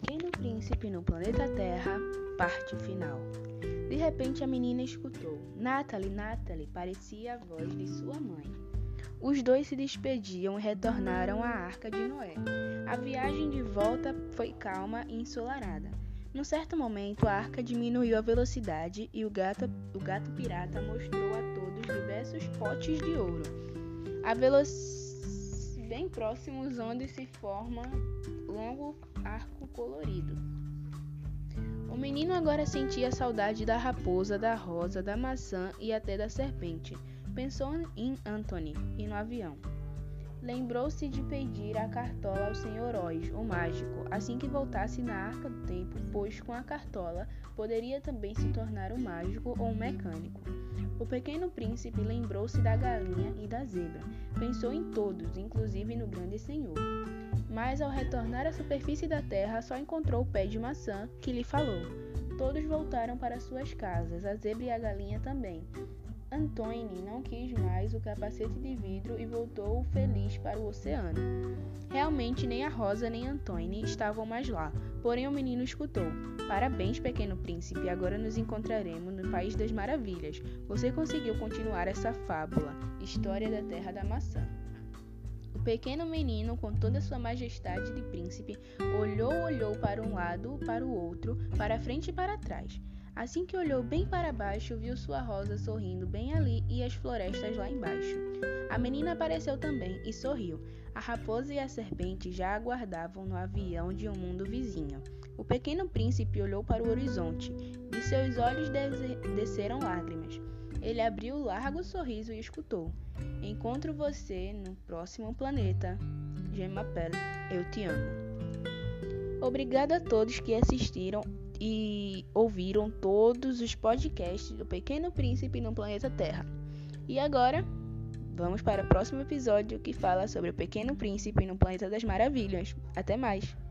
Pequeno Príncipe no Planeta Terra, parte final. De repente a menina escutou. Natalie, Natalie, parecia a voz de sua mãe. Os dois se despediam e retornaram à Arca de Noé. A viagem de volta foi calma e ensolarada. Num certo momento, a arca diminuiu a velocidade e o gato, o gato pirata mostrou a todos diversos potes de ouro. A velocidade bem próximos onde se forma longo arco colorido. O menino agora sentia saudade da raposa, da rosa, da maçã e até da serpente. Pensou em Anthony e no avião. Lembrou-se de pedir a cartola ao Sr. Oz, o mágico, assim que voltasse na arca do tempo, pois com a cartola poderia também se tornar um mágico ou um mecânico. O pequeno príncipe lembrou-se da galinha e da zebra. Pensou em todos, inclusive no grande senhor. Mas ao retornar à superfície da terra, só encontrou o pé de maçã, que lhe falou. Todos voltaram para suas casas, a zebra e a galinha também. Antoine não quis mais o capacete de vidro e voltou feliz para o oceano. Realmente nem a Rosa nem Antoine estavam mais lá, porém o menino escutou. Parabéns, pequeno príncipe, agora nos encontraremos no País das Maravilhas. Você conseguiu continuar essa fábula, História da Terra da Maçã. O pequeno menino, com toda sua majestade de príncipe, olhou, olhou para um lado, para o outro, para frente e para trás. Assim que olhou bem para baixo, viu sua rosa sorrindo bem ali e as florestas lá embaixo. A menina apareceu também e sorriu. A raposa e a serpente já aguardavam no avião de um mundo vizinho. O pequeno príncipe olhou para o horizonte. De seus olhos desceram lágrimas. Ele abriu um largo sorriso e escutou: Encontro você no próximo planeta. Je m'appelle, eu te amo. Obrigada a todos que assistiram e ouviram todos os podcasts do Pequeno Príncipe no planeta Terra. E agora, vamos para o próximo episódio que fala sobre o Pequeno Príncipe no Planeta das Maravilhas. Até mais!